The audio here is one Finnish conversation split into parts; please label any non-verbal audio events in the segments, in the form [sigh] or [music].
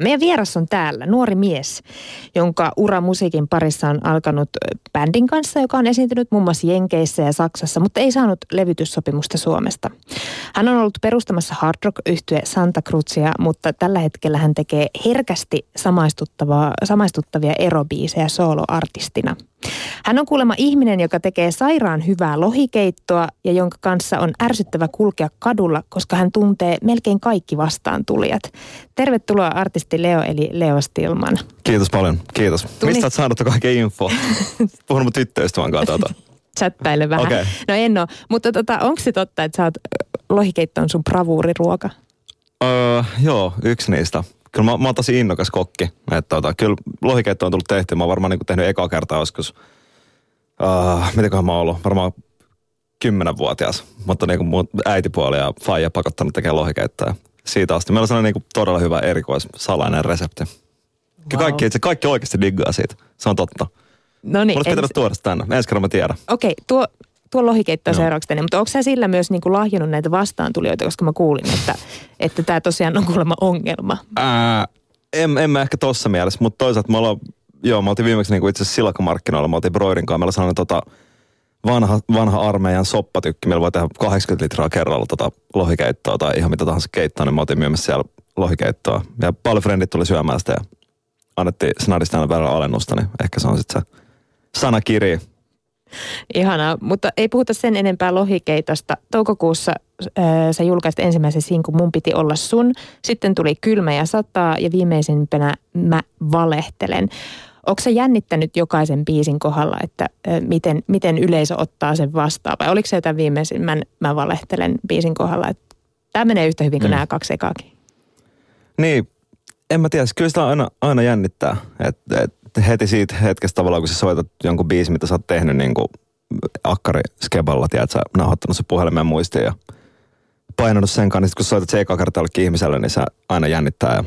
Meidän vieras on täällä nuori mies, jonka ura musiikin parissa on alkanut bändin kanssa, joka on esiintynyt muun muassa Jenkeissä ja Saksassa, mutta ei saanut levytyssopimusta Suomesta. Hän on ollut perustamassa hard rock yhtye Santa Cruzia, mutta tällä hetkellä hän tekee herkästi samaistuttavia erobiisejä soloartistina. Hän on kuulemma ihminen, joka tekee sairaan hyvää lohikeittoa ja jonka kanssa on ärsyttävä kulkea kadulla, koska hän tuntee melkein kaikki vastaantulijat. Tervetuloa artisti Leo eli Leo Stilman. Kiitos paljon, kiitos. Tuli... Mistä olet saanut kaiken info? [laughs] Puhun tyttöystävän kanssa tuota. Chattaile vähän. Okay. No en ole, mutta tota, onko se totta, että sä oot, lohikeitto on sun bravuuriruoka? Öö, joo, yksi niistä. Kyllä mä, mä oon tosi innokas kokki. Että tota, kyllä lohikeitto on tullut tehty. Mä oon varmaan niin tehnyt eka kertaa joskus – uh, mitenköhän mä oon ollut, varmaan kymmenenvuotias, mutta niin kuin mun äitipuoli ja faija pakottanut tekemään lohikeittoa. Siitä asti. Meillä on sellainen niin kuin todella hyvä erikois salainen resepti. Wow. Kaikki, itse, kaikki oikeasti diggaa siitä. Se on totta. No niin. Mulla pitänyt tuoda sitä tänne. Ensi kerran mä tiedän. Okei, okay, tuo, tuo lohikeitto no. seuraavaksi tänne. Mutta onko sä sillä myös niin kuin lahjonnut näitä vastaantulijoita, koska mä kuulin, että, että tämä tosiaan on kuulemma ongelma? Ää, en, en mä ehkä tossa mielessä, mutta toisaalta me ollaan joo, me oltiin viimeksi niinku itse asiassa silakamarkkinoilla, me oltiin Broidin kanssa, meillä sellainen tota, vanha, vanha armeijan soppatykki, meillä voi tehdä 80 litraa kerralla tota lohikeittoa tai ihan mitä tahansa keittoa, niin me oltiin myymässä siellä lohikeittoa. Ja paljon frendit tuli syömään sitä ja annettiin snadista aina verran alennusta, niin ehkä se on sitten se sanakiri. Ihanaa, mutta ei puhuta sen enempää lohikeitosta. Toukokuussa äh, sä julkaisit ensimmäisen sinkun Mun piti olla sun. Sitten tuli Kylmä ja sataa ja viimeisimpänä Mä valehtelen. Onko se jännittänyt jokaisen biisin kohdalla, että miten, miten yleisö ottaa sen vastaan? Vai oliko se jotain viimeisimmän Mä valehtelen biisin kohdalla, että tämä menee yhtä hyvin kuin mm. nämä kaksi ekaakin? Niin, en mä tiedä. Kyllä sitä aina, aina jännittää. Että et heti siitä hetkestä tavallaan, kun sä soitat jonkun biisin, mitä sä oot tehnyt niin kuin akkari skeballa, tiedät sä, nauhoittanut se puhelimen muistiin ja painanut sen kanssa, niin kun soitat se eka kerta ihmiselle, niin se aina jännittää ja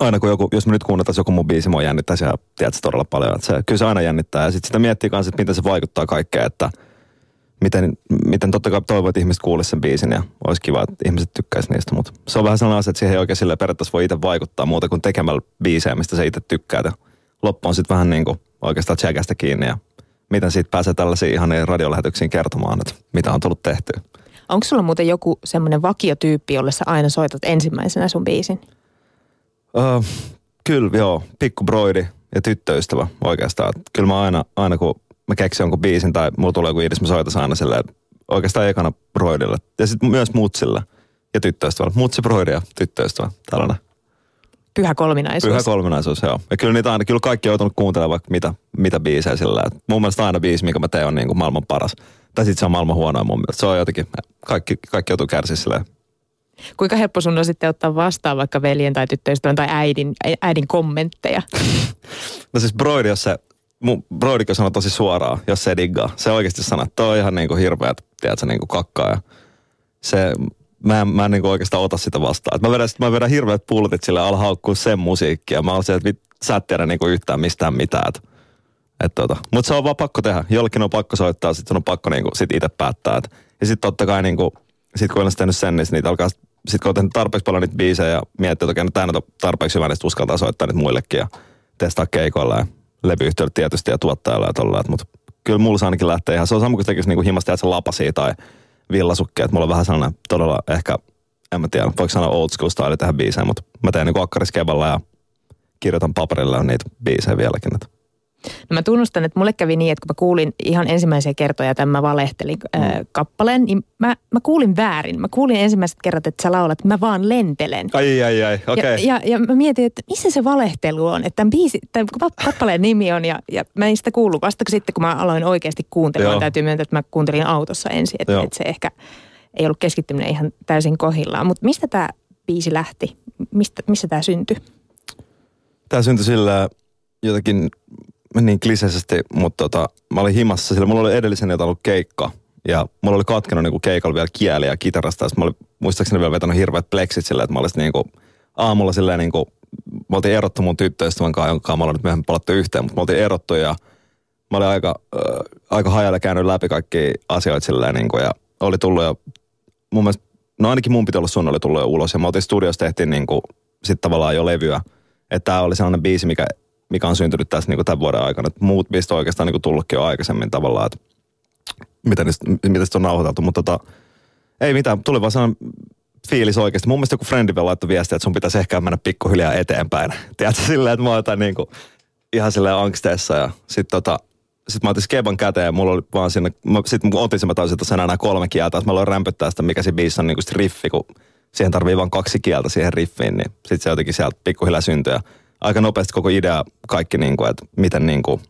aina kun joku, jos me nyt kuunnetaan joku mun biisi, mua jännittäisi ja tiedät todella paljon. Että se, kyllä se aina jännittää ja sitten sitä miettii kanssa, että miten se vaikuttaa kaikkeen, että miten, miten totta kai toivoo, että ihmiset kuulisivat sen biisin ja olisi kiva, että ihmiset tykkäisivät niistä. Mutta se on vähän sellainen asia, että siihen ei oikein sille periaatteessa voi itse vaikuttaa muuta kuin tekemällä biisejä, mistä se itse tykkää. Loppu on sitten vähän niin kuin oikeastaan tsekästä kiinni ja miten siitä pääsee tällaisiin ihan radiolähetyksiin kertomaan, että mitä on tullut tehtyä. Onko sulla muuten joku semmoinen vakiotyyppi, jolle sä aina soitat ensimmäisenä sun biisin? Öö, kyllä, joo. Pikku broidi ja tyttöystävä oikeastaan. Kyllä mä aina, aina kun mä keksin jonkun biisin tai mulla tulee joku idis, mä soitan aina silleen, oikeastaan ekana broidille. Ja sitten myös mutsille ja tyttöystävällä. Mutsi, broidi ja tyttöystävä, tällainen. Pyhä kolminaisuus. Pyhä kolminaisuus, joo. Ja kyllä niitä aina, kyllä kaikki on joutunut kuuntelemaan vaikka mitä, mitä biisejä sillä. Et mun mielestä aina biisi, mikä mä teen, on niin kuin maailman paras. Tai sitten se on maailman huonoin mun mielestä. Se on jotenkin, kaikki, kaikki joutuu kärsiä silleen. Kuinka helppo sun on sitten ottaa vastaan vaikka veljen tai tyttöystävän tai äidin, äidin kommentteja? [laughs] no siis Broidi, jos se, mun Broidi sanoo tosi suoraan, jos se diggaa. Se oikeasti sanoo, että toi on ihan niinku hirveät, tiedätkö, niinku kakkaa. Ja se, mä en, mä en niinku oikeastaan ota sitä vastaan. Et mä, vedän, mä vedän hirveät pultit sille ala haukkuu sen musiikkia. Mä olisin, että sä et tiedä niinku yhtään mistään mitään. Et, et tota. Mutta se on vaan pakko tehdä. Jollekin on pakko soittaa, sitten on pakko niinku sit itse päättää. Et, ja sitten totta kai niinku, sit kun olen tehnyt sen, niin niitä alkaa, sit kun on tehnyt tarpeeksi paljon niitä biisejä ja miettii, että okei, on tarpeeksi hyvä, niin uskaltaa soittaa niitä muillekin ja testaa keikoilla ja levyyhtiöllä tietysti ja tuottajalla ja tolla. Mutta kyllä mulla se ainakin lähtee ihan, se on sama kuin tekisi niinku himasta, että se lapasi tai villasukkia. Että mulla on vähän sellainen todella ehkä, en mä tiedä, voiko sanoa old school style tähän biiseen, mutta mä teen niin akkariskevalla ja kirjoitan paperille niitä biisejä vieläkin. Että No mä tunnustan, että mulle kävi niin, että kun mä kuulin ihan ensimmäisiä kertoja tämän mä valehtelin mm. äh, kappaleen, niin mä, mä kuulin väärin. Mä kuulin ensimmäiset kerrat, että sä laulat, mä vaan lentelen. Ai, ai, ai, okei. Okay. Ja, ja, ja, mä mietin, että missä se valehtelu on, että tämän, biisi, tämän kappaleen nimi on, ja, ja mä en sitä kuullut. Vasta sitten, kun mä aloin oikeasti kuuntelemaan, täytyy myöntää, että mä kuuntelin autossa ensin, että, että se ehkä ei ollut keskittyminen ihan täysin kohillaan. Mutta mistä tämä biisi lähti? Mistä, missä tämä syntyi? Tämä syntyi sillä jotenkin niin kliseisesti, mutta tota, mä olin himassa, sillä mulla oli edellisen jotain ollut keikka. Ja mulla oli katkenut niinku keikalla vielä kieliä ja kitarasta. Ja mä olin muistaakseni vielä vetänyt hirveät pleksit silleen, että mä olisin niinku aamulla silleen niinku, mä oltiin erottu mun tyttöystävän kanssa, jonka mä olin nyt myöhemmin palattu yhteen, mutta me oltiin erottu ja mä olin aika, äh, aika hajalla käynyt läpi kaikki asioita silleen niinku, ja oli tullut jo, mun mielestä, no ainakin mun piti olla sun oli tullut jo ulos ja me oltiin studiossa tehtiin niinku sitten tavallaan jo levyä. Että tämä oli sellainen biisi, mikä, mikä on syntynyt tässä niin kuin tämän vuoden aikana. Et muut biisit on oikeastaan niin kuin tullutkin jo aikaisemmin tavallaan, että mitä, niistä, mitä sitä on nauhoiteltu. Mutta tota, ei mitään, tuli vaan sellainen fiilis oikeasti. Mun mielestä joku frendi vielä laittoi viestiä, että sun pitäisi ehkä mennä pikkuhiljaa eteenpäin. [laughs] Tiedätkö, silleen, että mä oon niin kuin, ihan silleen angsteessa ja sit tota, sit mä otin skeban käteen ja mulla oli vaan sinne, mä, sit mä otin sen, mä taisin, että enää kolme kieltä, mä aloin rämpyttää sitä, mikä se biisi on niin kuin riffi, kun siihen tarvii vain kaksi kieltä siihen riffiin, niin sit se jotenkin sieltä pikkuhiljaa syntyi. Ja aika nopeasti koko idea, kaikki niin kuin, että miten niin kuin,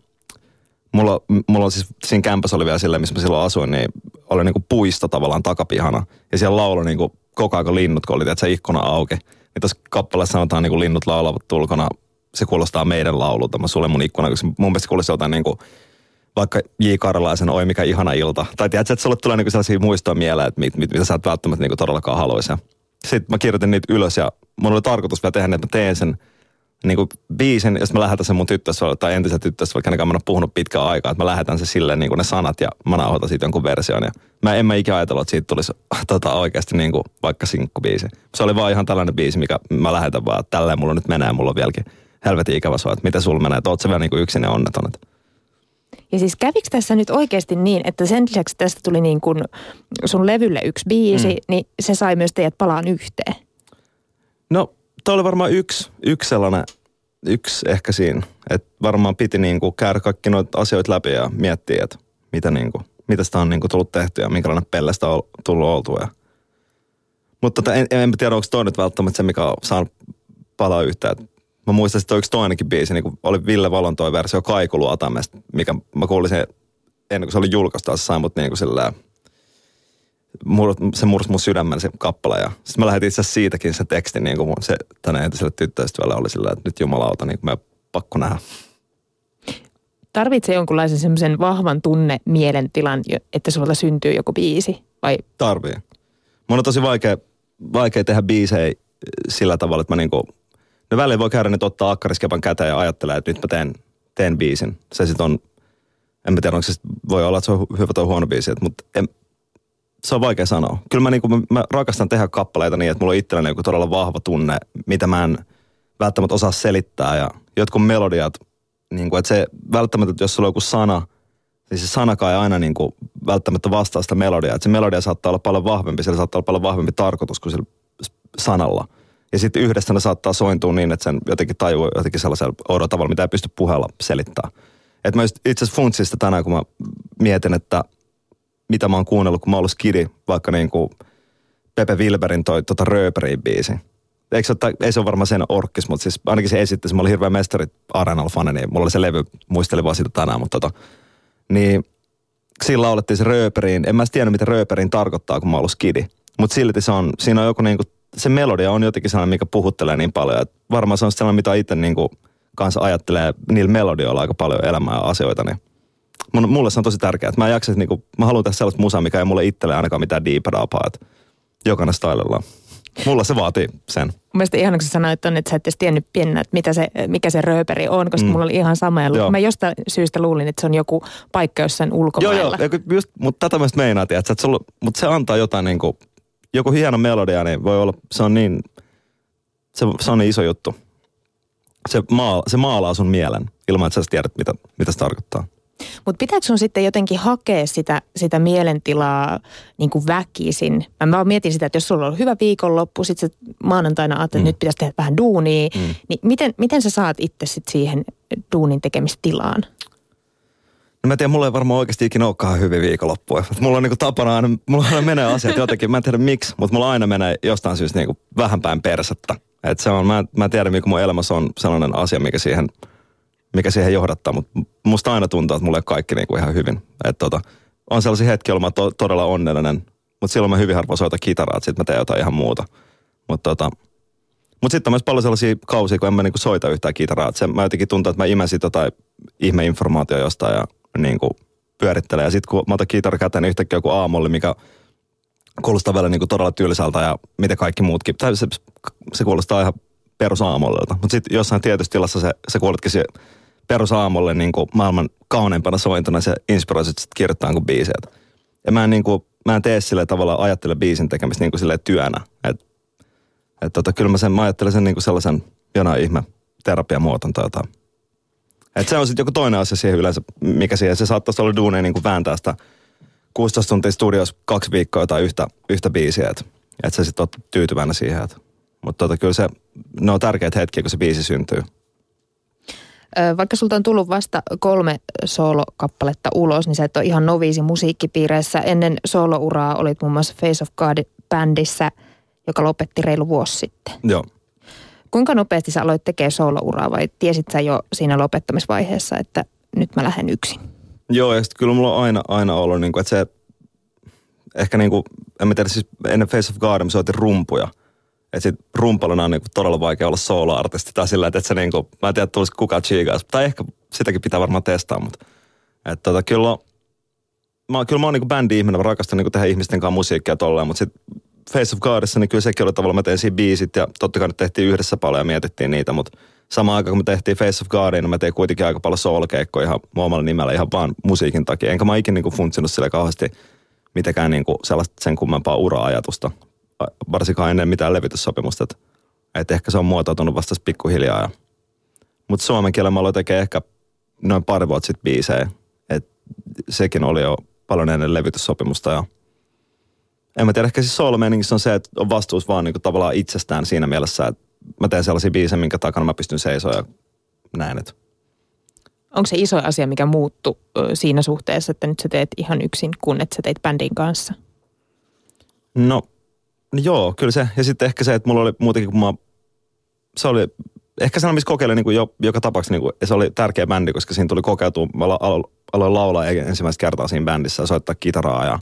mulla, mulla on siis, siinä kämpässä oli vielä silleen, missä mä silloin asuin, niin oli kuin puisto tavallaan takapihana. Ja siellä laulu niin kuin koko ajan linnut, kun oli se ikkuna auki. Niin tässä kappaleessa sanotaan kuin linnut laulavat tulkona, se kuulostaa meidän laululta. Mä sulle mun ikkuna, koska mun mielestä kuulosti jotain kuin, vaikka J. Karlaisen Oi mikä ihana ilta. Tai tiedätkö, että sulle tulee niinku sellaisia muistoja mieleen, että mit, mit, mitä sä et välttämättä niinku todellakaan haluaisi. Sitten mä kirjoitin niitä ylös ja mun oli tarkoitus vielä tehdä, että mä teen sen niin kuin biisin, jos mä lähetän sen mun tyttöystävälle tai entisen tyttöystävälle, vaikka mä en puhunut pitkään aikaa, että mä lähetän sen silleen niin kuin ne sanat ja mä nauhoitan siitä jonkun version. Ja mä en mä ikinä ajatellut, että siitä tulisi [laughs] tota, oikeasti niin kuin vaikka sinkkubiisi. Se oli vaan ihan tällainen biisi, mikä mä lähetän vaan, että tälleen mulla nyt menee, mulla on vieläkin helvetin ikävä sua, että miten sulla menee, että oot sä vielä niin kuin yksin ja onneton. Että ja siis kävikö tässä nyt oikeasti niin, että sen lisäksi tästä tuli niin kuin sun levylle yksi biisi, mm. niin se sai myös teidät palaan yhteen? No, toi oli varmaan yksi, yksi sellainen, yksi ehkä siinä. Että varmaan piti niin kuin käydä kaikki noita asioita läpi ja miettiä, että mitä, niin kuin, mitä sitä on niin kuin tullut tehty ja minkälainen pellestä on tullut oltua. Ja. Mutta tota, en, en tiedä, onko toi nyt välttämättä se, mikä on saanut palaa yhteen mä muistan, että yksi toinenkin biisi, niin oli Ville Valon toi versio Kaikuluotamesta, mikä mä kuulin sen ennen kuin se oli julkaistu, se sai mut niin kuin sillä, mur, se mursi mun sydämen se kappale. Ja sitten mä lähetin itse siitäkin se teksti, niin kuin se tänne entiselle tyttöystävälle oli sillä, että nyt jumalauta, niin kuin mä pakko nähdä. Tarvitsee jonkunlaisen semmoisen vahvan tunne mielentilan, että sulta syntyy joku biisi? Vai? Tarvii. Mun on tosi vaikea, vaikea tehdä biisejä sillä tavalla, että mä niinku No väliin voi käydä nyt ottaa akkariskepan käteen ja ajattelee, että nyt mä teen, teen biisin. Se sitten on, en mä tiedä, onko se voi olla, että se on hyvä tai huono biisi, mutta en, se on vaikea sanoa. Kyllä mä, niinku, mä rakastan tehdä kappaleita niin, että mulla on itselläni joku todella vahva tunne, mitä mä en välttämättä osaa selittää. Ja jotkut melodiat, niin kuin, että se välttämättä, että jos sulla on joku sana, niin se sanakaan ei aina niin kuin, välttämättä vastaa sitä melodiaa. Että se melodia saattaa olla paljon vahvempi, sillä saattaa olla paljon vahvempi tarkoitus kuin sillä sanalla – ja sitten yhdessä ne saattaa sointua niin, että sen jotenkin tajuu jotenkin sellaisella oudolla tavalla, mitä ei pysty puheella selittämään. Et mä itse asiassa funtsin tänään, kun mä mietin, että mitä mä oon kuunnellut, kun mä oon skidi, vaikka niin kuin Pepe Wilberin toi tota Rööperin biisi. Eikö se ei se ole varmaan sen orkkis, mutta siis ainakin se esitti, mä olin hirveä mestari Arenal fani, niin mulla oli se levy, muistelin vaan sitä tänään, mutta tota, niin siinä laulettiin se Rööperiin. En mä tiedä, mitä Rööperin tarkoittaa, kun mä oon skidi. Mutta silti se on, siinä on joku niinku se melodia on jotenkin sellainen, mikä puhuttelee niin paljon. Että varmaan se on sellainen, mitä itse niin kuin kanssa ajattelee niillä melodioilla aika paljon elämää ja asioita. Niin mulle se on tosi tärkeää. Että mä, jaksa, niin kuin, mä haluan tehdä sellaista musaa, mikä ei mulle itselle ainakaan mitään diipadapaa. Että jokainen stylella. Mulla se vaatii sen. Mielestäni ihan kun sä sanoit on, että sä et edes tiennyt pienenä, että mitä se, mikä se rööperi on, koska mm. mulla oli ihan sama. Ja mä jostain syystä luulin, että se on joku paikka jossain ulkomailla. Joo, joo. Just, mutta tätä myös meinaa, että, että sulla, mutta se antaa jotain niin kuin, joku hieno melodia, niin voi olla, se on niin, se, se on niin iso juttu. Se, maala, se maalaa sun mielen ilman, että sä tiedät, mitä, mitä se tarkoittaa. Mutta pitääkö sun sitten jotenkin hakea sitä, sitä mielentilaa niin kuin väkisin? Mä vaan mietin sitä, että jos sulla on hyvä viikonloppu, sitten maanantaina ajattelet, että mm. nyt pitäisi tehdä vähän duunia, mm. niin miten, miten sä saat itse sitten siihen duunin tekemistilaan? No mä tiedän, mulla ei varmaan oikeasti ikinä olekaan hyvin viikonloppuja. Mulla on niinku tapana aina, mulla aina menee asiat jotenkin, mä en tiedä miksi, mutta mulla aina menee jostain syystä niinku vähän päin persettä. Et se on, mä, mä tiedän, mikä mun elämässä on sellainen asia, mikä siihen, mikä siihen johdattaa, mutta musta aina tuntuu, että mulla ei kaikki niinku ihan hyvin. Et tota, on sellaisia hetkiä, joilla mä to, todella onnellinen, mutta silloin mä hyvin harvoin soitan kitaraa, että sit mä teen jotain ihan muuta. Mutta tota, mut sitten on myös paljon sellaisia kausia, kun en mä niinku soita yhtään kitaraa. Et se, mä jotenkin tuntuu, että mä imesin jotain ihmeinformaatio jostain ja niin kuin pyörittelee. Ja sitten kun mä otan kitara käteen, niin yhtäkkiä joku aamulle, mikä kuulostaa vielä niin kuin todella tylsältä ja mitä kaikki muutkin. Tai se, se kuulostaa ihan perusaamollelta. Mutta sitten jossain tietyssä tilassa se, se kuulotkin se perusaamolle niin kuin maailman kauneimpana sointona se inspiroi sitten kirjoittaa kuin biisejä. Ja mä en, niin kuin, mä en tee sille tavalla ajattele biisin tekemistä niin kuin työnä. Et, Että tota, kyllä mä, sen, mä ajattelen sen niin kuin sellaisen jonain ihme terapiamuoton tai jotain. Että se on sitten joku toinen asia siihen yleensä, mikä siihen, se saattaisi olla duunia niin kuin vääntää sitä 16 tuntia studiossa kaksi viikkoa tai yhtä, yhtä biisiä, että et sä sitten oot tyytyväinen siihen. Et. Mutta tota, kyllä se, ne on tärkeitä hetkiä, kun se biisi syntyy. Vaikka sulta on tullut vasta kolme soolokappaletta ulos, niin sä et ole ihan noviisi musiikkipiireissä. Ennen soolouraa olit muun muassa Face of God-bändissä, joka lopetti reilu vuosi sitten. Joo. Kuinka nopeasti sä aloit tekemään soolouraa vai tiesit sä jo siinä lopettamisvaiheessa, että nyt mä lähden yksin? Joo, ja kyllä mulla on aina, aina ollut, niin kuin, että se, ehkä niin kuin, en mä tiedä, siis ennen Face of God mä soitin rumpuja. Että sit rumpalina on niin kuin todella vaikea olla solo-artisti tai sillä, että et se niin kuin, mä en tiedä, tulisi kukaan chiigaisi. Tai ehkä sitäkin pitää varmaan testaa, mutta että tota, kyllä, mä, kyllä mä oon niin bändi-ihminen, mä rakastan niin tehdä ihmisten kanssa musiikkia tolleen, mutta sitten Face of Godissa, niin kyllä sekin oli tavallaan, mä tein siinä biisit ja totta kai tehtiin yhdessä paljon ja mietittiin niitä, mutta samaan aikaan kun me tehtiin Face of Godin, niin mä tein kuitenkin aika paljon soul-keikkoja ihan omalla nimellä ihan vaan musiikin takia. Enkä mä ikinä niin funtsinut sille kauheasti mitenkään niin kuin sellaista sen kummempaa ura-ajatusta, varsinkaan ennen mitään levytyssopimusta. Että, että ehkä se on muotoutunut vasta pikkuhiljaa. Ja, mutta suomen kielellä mä aloin tekemään ehkä noin pari vuotta sitten biisejä. Et sekin oli jo paljon ennen levytyssopimusta ja en mä tiedä, ehkä siis soul on se, että on vastuus vaan niin kuin tavallaan itsestään siinä mielessä, että mä teen sellaisia biisejä, minkä takana mä pystyn seisoa ja näin. Että. Onko se iso asia, mikä muuttui siinä suhteessa, että nyt sä teet ihan yksin, kun et sä teit bändin kanssa? No, no joo, kyllä se. Ja sitten ehkä se, että mulla oli muutenkin, kun mä, se oli ehkä kokeilin niin jo, joka tapauksessa, niin kuin, se oli tärkeä bändi, koska siinä tuli kokeutua, mä aloin laulaa ensimmäistä kertaa siinä bändissä ja soittaa kitaraa ja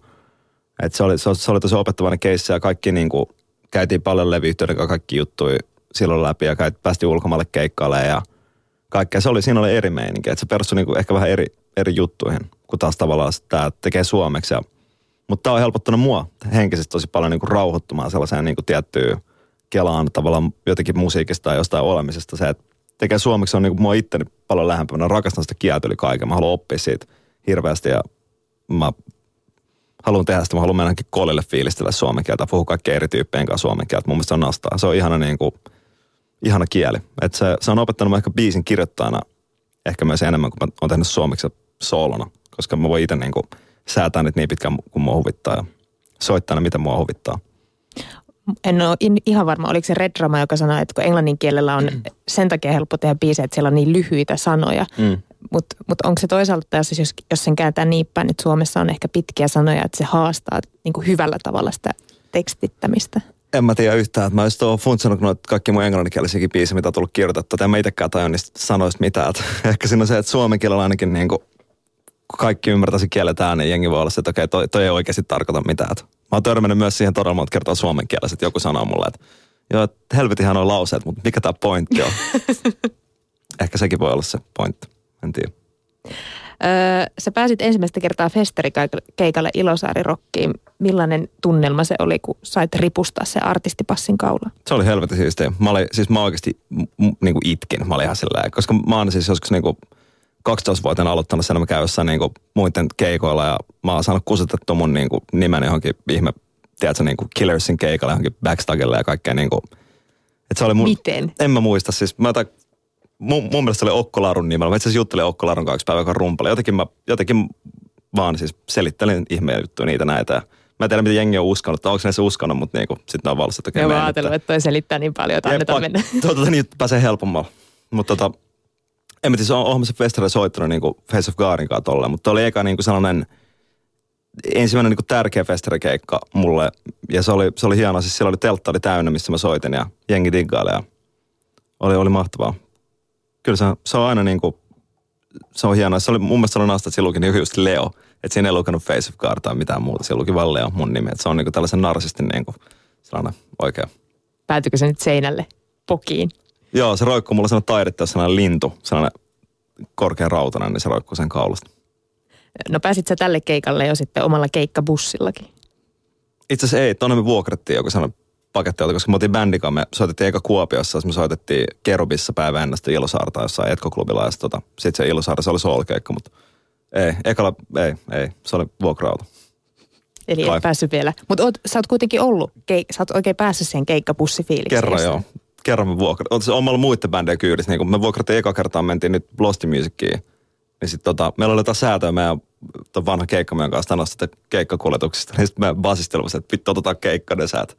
et se, oli, se, se oli tosi opettavainen keissi ja kaikki niin kuin, käytiin paljon levyyhtiöiden kanssa kaikki juttui silloin läpi ja käyt, päästiin ulkomaille keikkaille ja kaikkea. Se oli, siinä oli eri meininki, että se perustui niin kuin ehkä vähän eri, eri juttuihin, kun taas tavallaan tämä tekee suomeksi. Ja, mutta tämä on helpottanut mua henkisesti tosi paljon niin kuin rauhoittumaan sellaiseen niin kuin tiettyyn kelaan tavallaan jotenkin musiikista tai jostain olemisesta. Se, että tekee suomeksi on niin mua itteni paljon lähempänä. Rakastan sitä kieltä yli kaiken. Mä haluan oppia siitä hirveästi ja mä haluan tehdä sitä, mä haluan mennäkin kolille fiilistellä suomen kieltä, puhua kaikkien eri tyyppien kanssa suomen kieltä. Mun mielestä se on nastaa. Se on ihana, niin kuin, ihana kieli. Et se, se, on opettanut ehkä biisin kirjoittajana ehkä myös enemmän kuin mä oon tehnyt suomeksi soolona, koska mä voin itse niin säätää niitä niin pitkään kuin mua huvittaa ja soittaa ne, miten mua huvittaa. En ole ihan varma, oliko se Red Drama, joka sanoi, että kun englannin kielellä on mm. [clears throat] sen takia helppo tehdä biisejä, että siellä on niin lyhyitä sanoja. Mm. Mutta mut onko se toisaalta taas, jos, jos sen kääntää niin päin, että Suomessa on ehkä pitkiä sanoja, että se haastaa niin kuin hyvällä tavalla sitä tekstittämistä? En mä tiedä yhtään. Että mä olisin tuohon funtsinut noita kaikki mun englanninkielisiäkin biisejä, mitä on tullut kirjoitettu. En mä itsekään tajua niistä sanoista mitään. [laughs] Että ehkä siinä on se, että suomen kielellä ainakin niin kuin, kun kaikki ymmärtäisi kieletään, niin jengi voi olla se, että okei, toi, toi ei oikeasti tarkoita mitään. Mä oon törmännyt myös siihen todella monta kertaa suomen kielessä, että joku sanoo mulle, että joo, helvetihan on lauseet, mutta mikä tämä pointti on? [laughs] ehkä sekin voi olla se pointti en tiedä. Öö, sä pääsit ensimmäistä kertaa festerikeikalle Ilosaari-rokkiin. Millainen tunnelma se oli, kun sait ripustaa se artistipassin kaula? Se oli helvetin siistiä. Mä, olin, siis mä oikeasti niin kuin itkin. Mä olin ihan sillä koska mä oon siis joskus niin kuin 12-vuotiaana aloittanut sen, mä käyn jossain niin kuin muiden keikoilla ja mä oon saanut kusetettua mun niin kuin nimen johonkin ihme, tiedätkö, niin kuin Killersin keikalle johonkin backstagelle ja kaikkea niin kuin, että se oli mun, Miten? En mä muista. Siis mä mun, mun mielestä se oli Okkolarun nimellä. Mä itse asiassa juttelin Okkolarun kaksi päivää, joka rumpali. Jotenkin mä jotenkin vaan siis selittelin ihmeen juttuja niitä näitä. Mä en tiedä, mitä jengi on uskonut, tai onko ne se uskonut, mutta niinku, sitten on että okei. Okay, mä ajatellut, että toi selittää niin paljon, että annetaan mennä. Tuota, niin pääsee helpommalla. Mutta tota, en mä tiedä, on se festivaali soittanut niinku Face of Godin kanssa tolleen, mutta oli eka niinku sellainen ensimmäinen niinku tärkeä festarikeikka mulle. Ja se oli, se oli hienoa, siis siellä oli teltta oli täynnä, missä mä soitin ja jengi diggaili ja oli, oli mahtavaa kyllä se, se on aina niin kuin, se on hienoa. Se oli, mun mielestä se oli nasta, että silloinkin niin just Leo. Että siinä ei lukenut Face of God tai mitään muuta. Siellä luki vaan Leo mun nimi. Että se on niin kuin tällaisen narsistin niin kuin, sellainen oikea. Päätykö se nyt seinälle pokiin? Joo, se roikkuu mulla sellainen taidetta, sellainen lintu, sellainen korkea rautainen, niin se roikkuu sen kaulasta. No pääsit sä tälle keikalle jo sitten omalla keikkabussillakin? Itse asiassa ei, tuonne me vuokrattiin joku sellainen pakettiauto, koska me oltiin bändikaan, me soitettiin eka Kuopiossa, me soitettiin Kerubissa päivän ennen Ilosaarta jossain etkoklubilla ja sitten tota, sit se Ilosaari, se oli solkeikka, mutta ei, ekalla, ei, ei, se oli vuokra-auto. Eli Kai. et päässyt vielä. Mutta sä oot kuitenkin ollut, keik- sä oot oikein päässyt siihen keikkapussifiilikseen. Kerran joo. Kerran me vuokrat. Oot se omalla muiden bändejä kyydissä. Niin kun me vuokrattiin eka kertaa, mentiin nyt Lost in Musiciin. Niin sit tota, meillä oli jotain säätöä meidän ton vanha keikka meidän kanssa sitten keikkakuljetuksista. Niin sitten me basistelimme, että vittu otetaan keikka ne säät.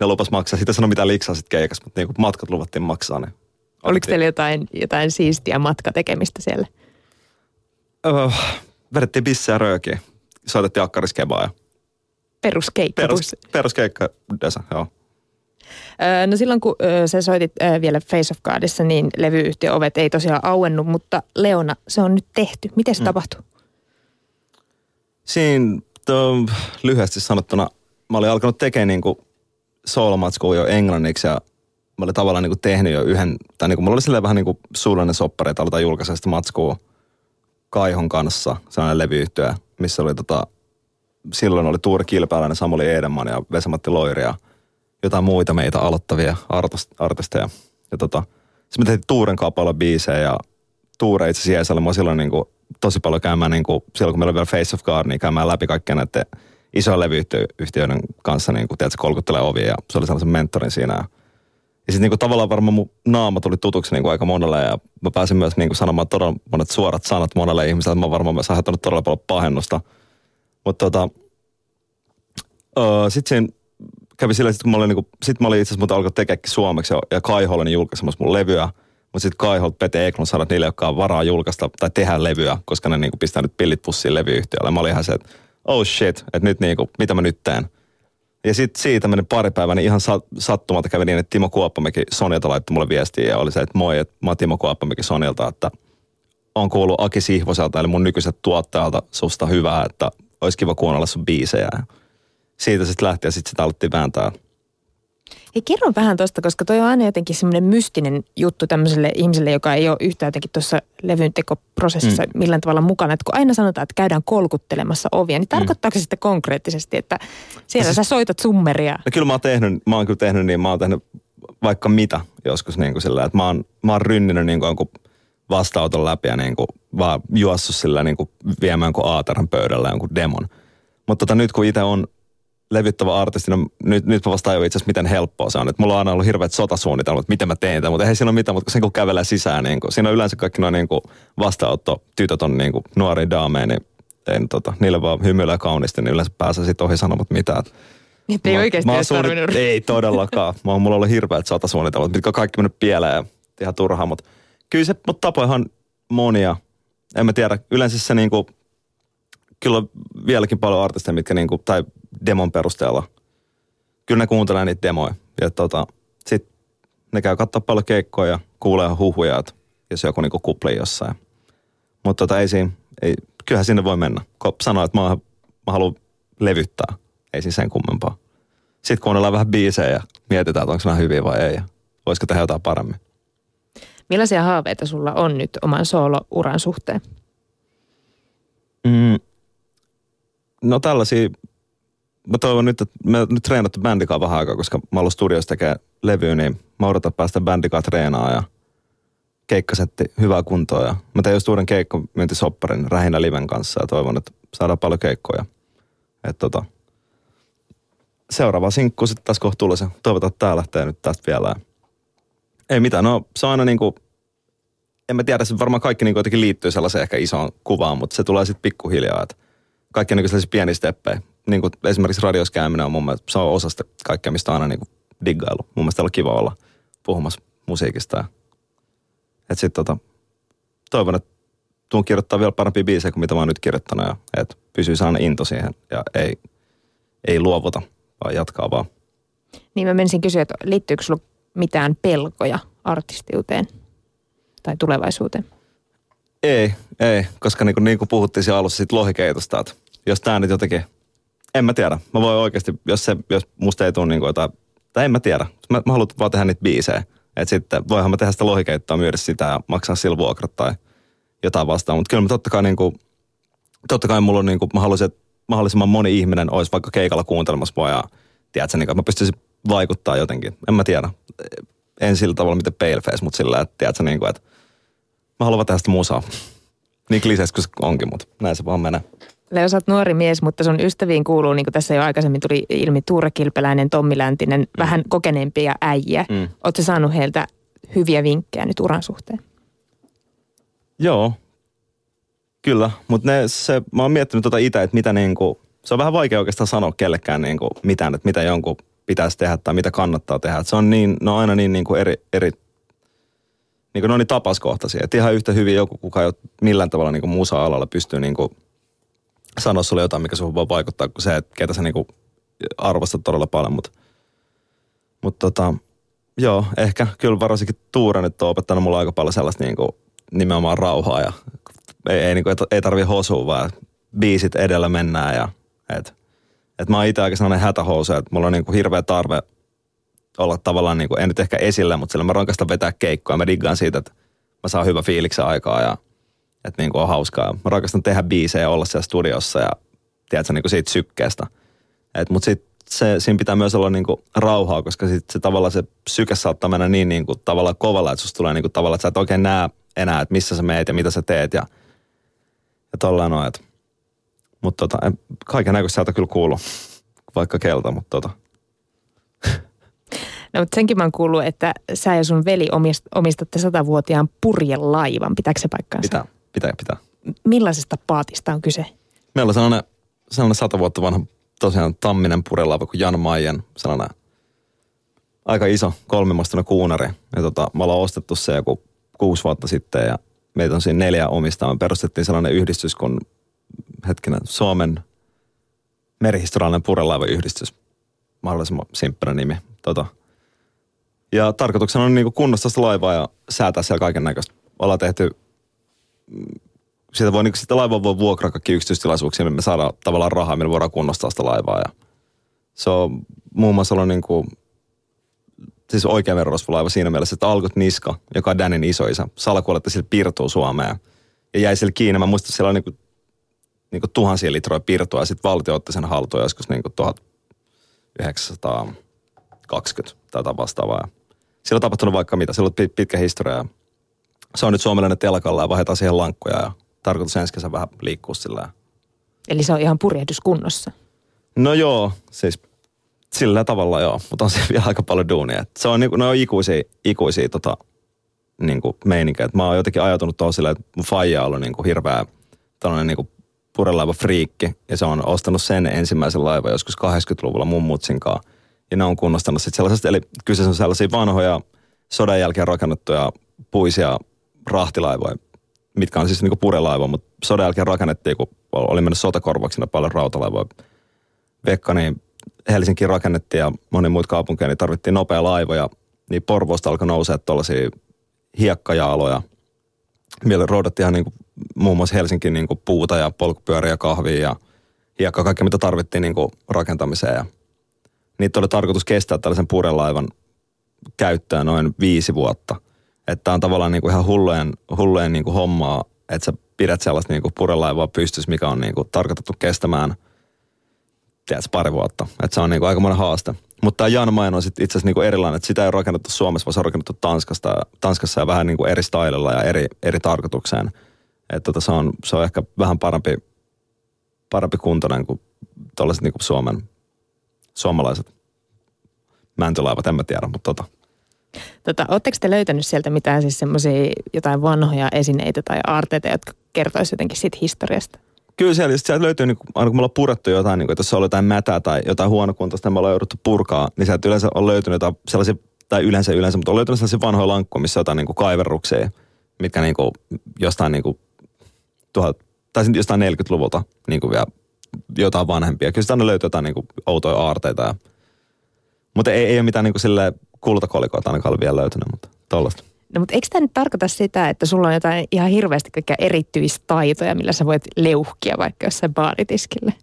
Ne lupas maksaa. Sitten sano mitä liksaa sitten keikassa, mutta niin kun matkat luvattiin maksaa. Niin Oliko otettiin. teillä jotain, jotain siistiä matkatekemistä siellä? Öö, vedettiin bissejä röökiä. Soitettiin akkariskebaa ja Peruskeikkapuss. perus, peruskeikka desa, joo. No silloin kun sä soitit vielä Face of Godissa, niin levyyhtiön ovet ei tosiaan auennut, mutta Leona, se on nyt tehty. Miten se mm. tapahtui? Siinä to, lyhyesti sanottuna mä olin alkanut tekemään niinku soolomatskua jo englanniksi ja mä olin tavallaan niinku tehnyt jo yhden, tai niinku, mulla oli silleen vähän niinku suullinen soppari, että aletaan julkaista sitä matskua Kaihon kanssa, sellainen levyyhtiö, missä oli tota, silloin oli Tuuri Kilpäläinen, Samuli Edenman ja Vesamatti Loiri ja jotain muita meitä aloittavia artist, artisteja. Ja tota, sitten me tehtiin Tuuren kanssa paljon biisejä ja Tuure itse asiassa mua silloin niinku tosi paljon käymään, niinku, silloin kun meillä oli vielä Face of God, niin käymään läpi kaikkea näiden isojen levyyhtiöiden kanssa, niin kuin, tiedätkö, kolkuttelee ovia ja se oli sellaisen mentorin siinä. Ja, ja sitten niinku, tavallaan varmaan mun naama tuli tutuksi niinku, aika monelle ja mä pääsin myös niinku, sanomaan todella monet suorat sanat monelle ihmiselle, mä varmaan myös aiheuttanut todella paljon pahennusta. Mutta tota, öö, sitten siinä kävi sillä, että kun mä olin, niinku, sit mä olin itse asiassa alkanut tekeäkin suomeksi ja, ja Kaiho oli niin julkaisemassa mun levyä. Mutta sitten Kaiholta Pete Eklund sanoi, että niille, jotka on varaa julkaista tai tehdä levyä, koska ne niinku pistää nyt pillit pussiin levyyhtiölle. Mä olin ihan se, että oh shit, että nyt niinku, mitä mä nyt teen. Ja sitten siitä meni pari päivää, niin ihan sa- sattumalta kävi niin, että Timo Kuoppamäki Sonilta laittoi mulle viestiä ja oli se, että moi, että mä oon Timo Kuoppamäki Sonilta, että on kuullut Aki Sihvoselta, eli mun nykyiseltä tuottajalta susta hyvää, että olisi kiva kuunnella sun biisejä. Ja siitä sitten lähti ja sitten sitä alettiin vääntää. Hei, kerro vähän tuosta, koska toi on aina jotenkin semmoinen mystinen juttu tämmöiselle ihmiselle, joka ei ole yhtään jotenkin tuossa levyntekoprosessissa mm. millään tavalla mukana. Että kun aina sanotaan, että käydään kolkuttelemassa ovia, niin tarkoittaako se sitten konkreettisesti, että siellä siis- sä soitat summeria? No kyllä mä oon tehnyt, mä oon kyllä tehnyt niin, mä oon tehnyt vaikka mitä joskus niin kuin sillä, että mä oon, mä oon rynninyt niin kuin jonkun vasta-auton läpi ja niin kuin vaan juossut sillä niin kuin viemään jonkun aateran pöydällä jonkun demon. Mutta tota, nyt kun itse on levyttävä artisti, no nyt, nyt mä vasta tajuin itse asiassa, miten helppoa se on. Et mulla on aina ollut hirveät sotasuunnitelmat, miten mä teen tätä, mutta eihän siinä ole mitään, mutta kun sen kun kävelee sisään, niin kuin, siinä on yleensä kaikki nuo niin kuin vastaanotto, tytöt on niin kuin nuoria daameja, niin nyt tota, niille vaan hymyilee kauniisti, niin yleensä pääsee sitten ohi sanomat mitään. Niin, että ei Mä- oikeasti mä edes tarvinnut. Ei todellakaan. [laughs] Mä oon, mulla on ollut hirveät sotasuunnitelmat, mitkä on kaikki mennyt pieleen ja ihan turhaa, mutta kyllä se, mutta tapoja on monia. En mä tiedä, yleensä se niinku, kyllä on vieläkin paljon artisteja, mitkä niinku, tai demon perusteella, kyllä ne kuuntelee niitä demoja. Ja tota, sit ne käy katsoa paljon keikkoja ja kuulee huhuja, että jos joku niinku kuplii jossain. Mutta tota, ei siinä, ei, kyllähän sinne voi mennä. Kun sanoo, että mä, mä haluan levyttää, ei siinä sen kummempaa. Sitten kuunnellaan vähän biisejä ja mietitään, että onko nämä hyviä vai ei. Ja voisiko tehdä jotain paremmin. Millaisia haaveita sulla on nyt oman soolouran suhteen? Mm. No tällaisia, mä toivon nyt, että me nyt treenattu bändikaa vähän aikaa, koska mä ollut studiossa tekee levyä, niin mä odotan päästä bändikaa treenaa ja keikkasetti hyvää kuntoa. Ja mä tein just uuden keikkomyyntisopparin Rähinä Liven kanssa ja toivon, että saadaan paljon keikkoja. Että tota, seuraava sinkku sitten kohta tulee se. Toivotaan, että tää lähtee nyt tästä vielä. Ei mitään, no se on aina niinku, en mä tiedä, se varmaan kaikki niinku jotenkin liittyy sellaiseen ehkä isoon kuvaan, mutta se tulee sitten pikkuhiljaa, että kaikki on niinku sellaisia pieniä steppejä. Niin kuin esimerkiksi radios käyminen on mun mielestä, se on osa sitä kaikkea, mistä on aina niinku diggailu. Mun mielestä on kiva olla puhumassa musiikista. Ja, et sit tota, toivon, että tuun kirjoittaa vielä parempia biisejä kuin mitä mä oon nyt kirjoittanut ja että pysyy aina into siihen ja ei, ei luovuta, vaan jatkaa vaan. Niin mä menisin kysyä, että liittyykö sulla mitään pelkoja artistiuteen tai tulevaisuuteen? Ei, ei, koska niin kuin, niin kuin puhuttiin alussa siitä lohikeitosta, että jos tämä nyt jotenkin, en mä tiedä. Mä voin oikeasti, jos, se, jos musta ei tule niin kuin jotain, tai en mä tiedä. Mä, mä haluan vaan tehdä niitä biisejä. Että sitten voihan mä tehdä sitä lohikeittoa, myydä sitä ja maksaa sillä vuokrat tai jotain vastaan. Mutta kyllä mä totta kai niin kuin, totta kai mulla on niin kuin, mä haluaisin, että mahdollisimman moni ihminen olisi vaikka keikalla kuuntelemassa mua ja tiedätkö, niin kuin, mä pystyisin vaikuttaa jotenkin. En mä tiedä. En sillä tavalla, miten Paleface, mutta sillä, että tiedätkö, niin kuin, että mä haluan tehdä sitä musaa. Niin kliseis kuin onkin, mutta näin se vaan menee. Leo, sä oot nuori mies, mutta sun ystäviin kuuluu, niin kuin tässä jo aikaisemmin tuli ilmi, Tuure Kilpeläinen, Tommi Läntinen, mm. vähän kokeneempia äijä. Mm. Oletko saanut heiltä hyviä vinkkejä nyt uran suhteen? Joo, kyllä. Mutta se, mä oon miettinyt tota itse, että mitä niinku, se on vähän vaikea oikeastaan sanoa kellekään niinku mitään, että mitä jonkun pitäisi tehdä tai mitä kannattaa tehdä. Et se on niin, no aina niin niinku eri, eri niin kuin ne on niin tapaskohtaisia. Että ihan yhtä hyvin joku, kuka ei ole millään tavalla niin musa-alalla pystyy niin kuin sanoa sulle jotain, mikä sun voi vaikuttaa, kuin se, että ketä sä niin kuin arvostat todella paljon. Mutta mut tota, joo, ehkä kyllä varsinkin Tuure nyt on opettanut mulle aika paljon sellaista niin kuin nimenomaan rauhaa ja ei, ei, niin kuin, ei tarvi hosua, vaan biisit edellä mennään ja et, et mä oon itse aika sellainen hätähousu, että mulla on niin kuin hirveä tarve olla tavallaan, niin kuin, en nyt ehkä esillä, mutta sillä mä rankasta vetää keikkoa. Mä diggaan siitä, että mä saan hyvä fiiliksen aikaa ja että niin kuin on hauskaa. Mä rakastan tehdä biisejä olla siellä studiossa ja tiedätkö, niin kuin siitä sykkeestä. Mutta sitten se, siinä pitää myös olla niin kuin rauhaa, koska sit se tavallaan se syke saattaa mennä niin, niin kuin tavallaan kovalla, että susta tulee niin kuin tavallaan, että sä et oikein näe enää, että missä sä meet ja mitä sä teet ja, ja tollaan noin. Mutta tota, kaiken näköistä sieltä kyllä kuuluu, vaikka kelta, mutta tota. No, mutta senkin mä oon kuullut, että sä ja sun veli omistatte satavuotiaan purjelaivan. Pitääkö se paikkaansa? Pitää, pitää, pitää. Millaisesta paatista on kyse? Meillä on sellainen, sellainen sata vuotta vanha tosiaan tamminen purjelaiva kuin Jan Maijen, sellainen aika iso kolmimastoinen kuunari. Ja tota, me ollaan ostettu se joku kuusi vuotta sitten ja meitä on siinä neljä omistaa. Me perustettiin sellainen yhdistys kuin hetkinen, Suomen merihistoriallinen purjelaiva-yhdistys. Mahdollisimman simppelä nimi. Tota, ja tarkoituksena on niin kunnostaa sitä laivaa ja säätää siellä kaiken näköistä. Ollaan tehty, siitä voi, niin sitä laivaa voi vuokraa kaikki yksityistilaisuuksia, me saadaan tavallaan rahaa, millä voidaan kunnostaa sitä laivaa. Ja se on muun muassa ollut niin kuin, siis oikea merorosvolaiva siinä mielessä, että Alkut Niska, joka on Danin isoisa, salakuoletta sille piirtuu Suomeen. Ja jäi sille kiinni. Mä muistan, että siellä on niin kuin, niin kuin tuhansia litroja piirtua ja sitten valtio otti sen haltuun joskus niin kuin 1920 tai vastaavaa. Siellä on tapahtunut vaikka mitä, siellä on pitkä historia. Se on nyt suomalainen telakalla ja vaihdetaan siihen lankkuja ja tarkoitus ensi kesän vähän liikkua sillä. Eli se on ihan purjehduskunnossa? No joo, siis sillä tavalla joo, mutta on se vielä aika paljon duunia. Se on, niinku, ne on ikuisia, ikuisia tota, niinku meininkiä. mä oon jotenkin ajatunut tuohon silleen, että mun faija on ollut niinku hirveä tällainen niinku purelaiva friikki. Ja se on ostanut sen ensimmäisen laivan joskus 80-luvulla mun mutsinkaan ja ne on kunnostanut sitten sellaisesta, eli kyseessä on sellaisia vanhoja sodan jälkeen rakennettuja puisia rahtilaivoja, mitkä on siis niinku purelaiva, mutta sodan jälkeen rakennettiin, kun oli mennyt sotakorvauksena paljon rautalaivoja. Vekka, niin Helsinkiin rakennettiin ja moni muut kaupunkeja, niin tarvittiin nopea laivoja, niin Porvoosta alkoi nousea tuollaisia hiekkajaaloja, millä roudattiin ihan niinku, muun muassa Helsinkin niinku puuta ja polkupyöriä ja kahvia ja hiekka, kaikki mitä tarvittiin niinku rakentamiseen ja niitä oli tarkoitus kestää tällaisen purelaivan käyttöä noin viisi vuotta. Että on tavallaan niin kuin ihan hullujen, hullujen niin kuin hommaa, että sä pidät sellaista niin kuin purelaivaa pystyssä, mikä on niin kuin tarkoitettu kestämään tiedätkö, pari vuotta. Että se on niin kuin aikamoinen haaste. Mutta tämä Jan Main on itse asiassa niin kuin erilainen, että sitä ei ole rakennettu Suomessa, vaan se on rakennettu Tanskasta, Tanskassa ja vähän niin kuin eri stylella ja eri, eri tarkoitukseen. Että tota, se, on, se on ehkä vähän parempi, parempi kuntoinen kuin tuollaiset niin kuin Suomen suomalaiset mäntylaivat, en mä tiedä, mutta tota. Tota, Oletteko te löytänyt sieltä mitään siis semmoisia jotain vanhoja esineitä tai aarteita, jotka kertoisivat jotenkin siitä historiasta? Kyllä siellä, sieltä löytyy, niin aina kun me ollaan purettu jotain, niin että jos on jotain mätää tai jotain huonokuntoista, niin me ollaan jouduttu purkaa, niin sieltä yleensä on löytynyt jotain sellaisia, tai yleensä yleensä, mutta on löytynyt sellaisia vanhoja lankkuja, missä on jotain niin kuin kaiverruksia, mitkä niin kuin, jostain niin kuin, tuhat, tai jostain 40-luvulta niin kuin vielä jotain vanhempia. Kyllä sitä aina löytyy jotain niin kuin outoja aarteita. Ja, mutta ei, ei ole mitään niin kuin sille kultakolikoita ainakaan vielä löytynyt, mutta tollaista. No mutta eikö tämä nyt tarkoita sitä, että sulla on jotain ihan hirveästi kaikkia erityistaitoja, millä sä voit leuhkia vaikka jossain baaritiskille?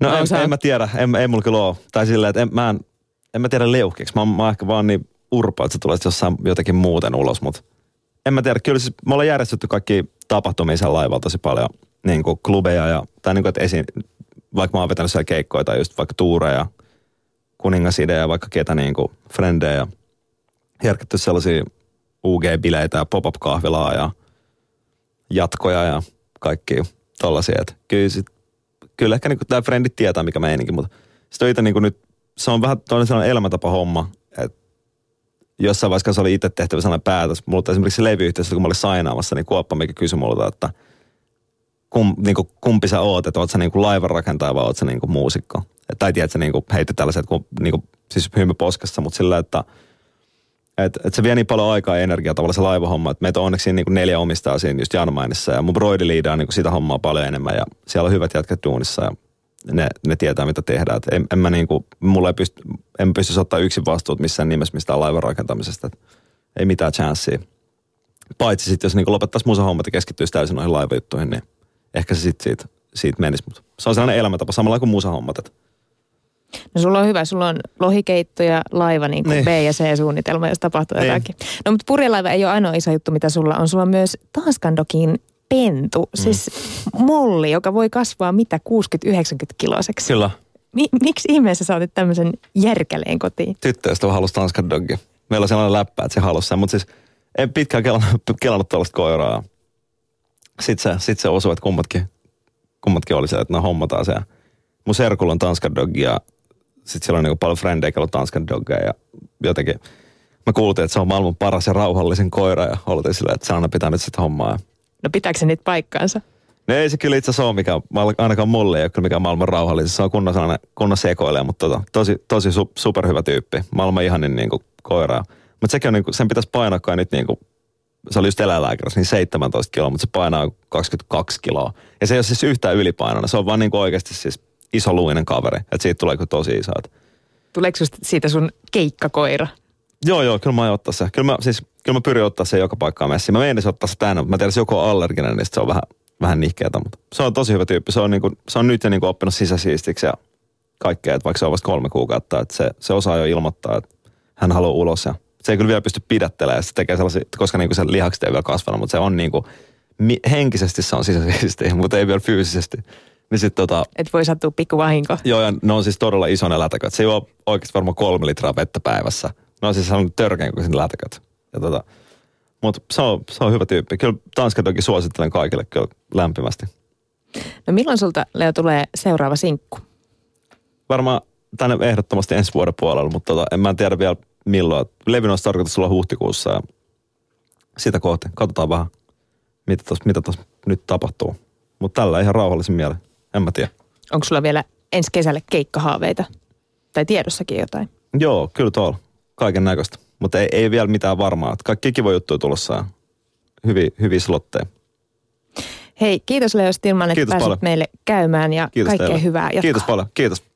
No en, en, mä tiedä, en, ei mulla kyllä ole. Tai silleen, että en, mä en, en mä tiedä leuhkiksi. Mä, mä ehkä vaan niin urpa, että se tulee jossain jotenkin muuten ulos, mutta en mä tiedä. Kyllä siis me ollaan järjestetty kaikki tapahtumia siellä laivalla tosi paljon – niin kuin klubeja ja, tai niin kuin, että esiin, vaikka mä oon vetänyt siellä keikkoja tai just vaikka tuureja, kuningasidejä, vaikka ketä niin kuin frendejä, järketty sellaisia UG-bileitä ja pop-up-kahvilaa ja jatkoja ja kaikki tollasia. Että kyllä, sit, kyllä ehkä niinku tämä frendit tietää, mikä meininki, mutta sitten itse niinku nyt, se on vähän sellainen elämäntapa homma, että jossain vaiheessa se oli itse tehtävä sellainen päätös. Mulla esimerkiksi levyyhteisössä, kun mä olin sainaamassa, niin Kuoppa mikä kysyi multa, että kum, niin kuin, kumpi sä oot, että oot sä niin kuin laivanrakentaja vai oot sä niin kuin muusikko. Tai tiedät, sä niin kuin heitti tällaiset, kun, niin kuin, siis hymyposkassa, mutta sillä, että et, et se vie niin paljon aikaa ja energiaa tavallaan se laivahomma, että meitä on onneksi niin kuin neljä omistaa siinä just Janmainissa ja mun broidi liidaa niin sitä hommaa paljon enemmän ja siellä on hyvät jätkät duunissa ja ne, ne tietää mitä tehdään. Et en, en mä niin kuin, mulla ei pysty, en pysty ottaa yksin vastuut missään nimessä mistään laivan rakentamisesta. Et ei mitään chanssiä. Paitsi sitten, jos niin lopettaisiin musahommat ja keskittyisi täysin noihin laivajuttuihin, niin ehkä se sitten siitä, siitä menisi. Mutta se on sellainen elämäntapa, samalla kuin musahommat. Että No sulla on hyvä, sulla on lohikeitto ja laiva niin kuin niin. B- ja C-suunnitelma, jos tapahtuu niin. jotakin. No mutta purjelaiva ei ole ainoa iso juttu, mitä sulla on. Sulla on myös Tanskandokin pentu, mm. siis molli, joka voi kasvaa mitä 60-90 kiloseksi. Kyllä. Mi- miksi ihmeessä sä otit tämmöisen järkäleen kotiin? Tyttöystävä halusi Tanskan doggi. Meillä on sellainen läppä, että se halusi sen, mutta siis en pitkään kelannut, kelannut tuollaista koiraa. Sitten se, sit se osui, että kummatkin, kummatkin oli se, että no hommataan se. Mun serkulla on Tanskan doggi ja sitten siellä on niin paljon frendejä, on Tanskan doggeja ja jotenkin mä kuultiin, että se on maailman paras ja rauhallisen koira ja oltiin silleen, että se aina pitää nyt sitten hommaa. No pitääkö se niitä paikkaansa? No ei se kyllä itse asiassa ole mikä, ainakaan mulle ei ole kyllä mikään maailman rauhallinen. Se on kunnon, sellainen, kunnon sekoilee, mutta tota, tosi, tosi su, superhyvä tyyppi. Maailman ihanin niin kuin, koira. Mutta sekin on, niin kuin, sen pitäisi painaa kai nyt niin kuin, se oli just eläinlääkärissä, niin 17 kiloa, mutta se painaa 22 kiloa. Ja se ei ole siis yhtään ylipainoinen, se on vaan niin kuin oikeasti siis iso luinen kaveri. Että siitä tulee tosi iso. Tuleeko siitä sun keikkakoira? Joo, joo, kyllä mä aion ottaa se. Kyllä mä, siis, kyllä mä pyrin ottaa se joka paikkaan messiin. Mä meinasin ottaa se tänne, mutta mä tiedän, joko on allerginen, niin se on vähän, vähän nihkeätä. Mutta se on tosi hyvä tyyppi. Se on, niin kuin, se on nyt jo niin kuin oppinut sisäsiistiksi ja kaikkea, että vaikka se on vasta kolme kuukautta, että se, se osaa jo ilmoittaa, että hän haluaa ulos ja se ei kyllä vielä pysty pidättelemään. Se tekee sellaisia, koska niin kuin se lihakset ei vielä kasvanut, mutta se on niin kuin, henkisesti se on sisäsiisti, [laughs] mutta ei vielä fyysisesti. Niin sit tota, Et voi sattua pikku vahinko. Joo, ja ne on siis todella ison lätäköt. Se juo oikeasti varmaan kolme litraa vettä päivässä. Ne on siis sellainen törkeän kuin lätäköt. Ja tota, mutta se on, se on hyvä tyyppi. Kyllä Tanskan toki suosittelen kaikille kyllä lämpimästi. No milloin sulta, Leo, tulee seuraava sinkku? Varmaan tänne ehdottomasti ensi vuoden puolella, mutta tota, en mä tiedä vielä milloin. Levin olisi tarkoitus olla huhtikuussa ja sitä kohti. Katsotaan vähän, mitä tuossa mitä tos nyt tapahtuu. Mutta tällä ihan rauhallisin mielen. En mä tiedä. Onko sulla vielä ensi kesälle keikkahaaveita? Tai tiedossakin jotain? Joo, kyllä tuolla. Kaiken näköistä. Mutta ei, ei vielä mitään varmaa. Kaikki kiva juttuja tulossa ja hyviä, hyviä slotteja. Hei, kiitos Leo Stilman, että kiitos pääsit paljon. meille käymään ja kiitos kaikkea teille. hyvää. Jatkaa. Kiitos paljon, kiitos.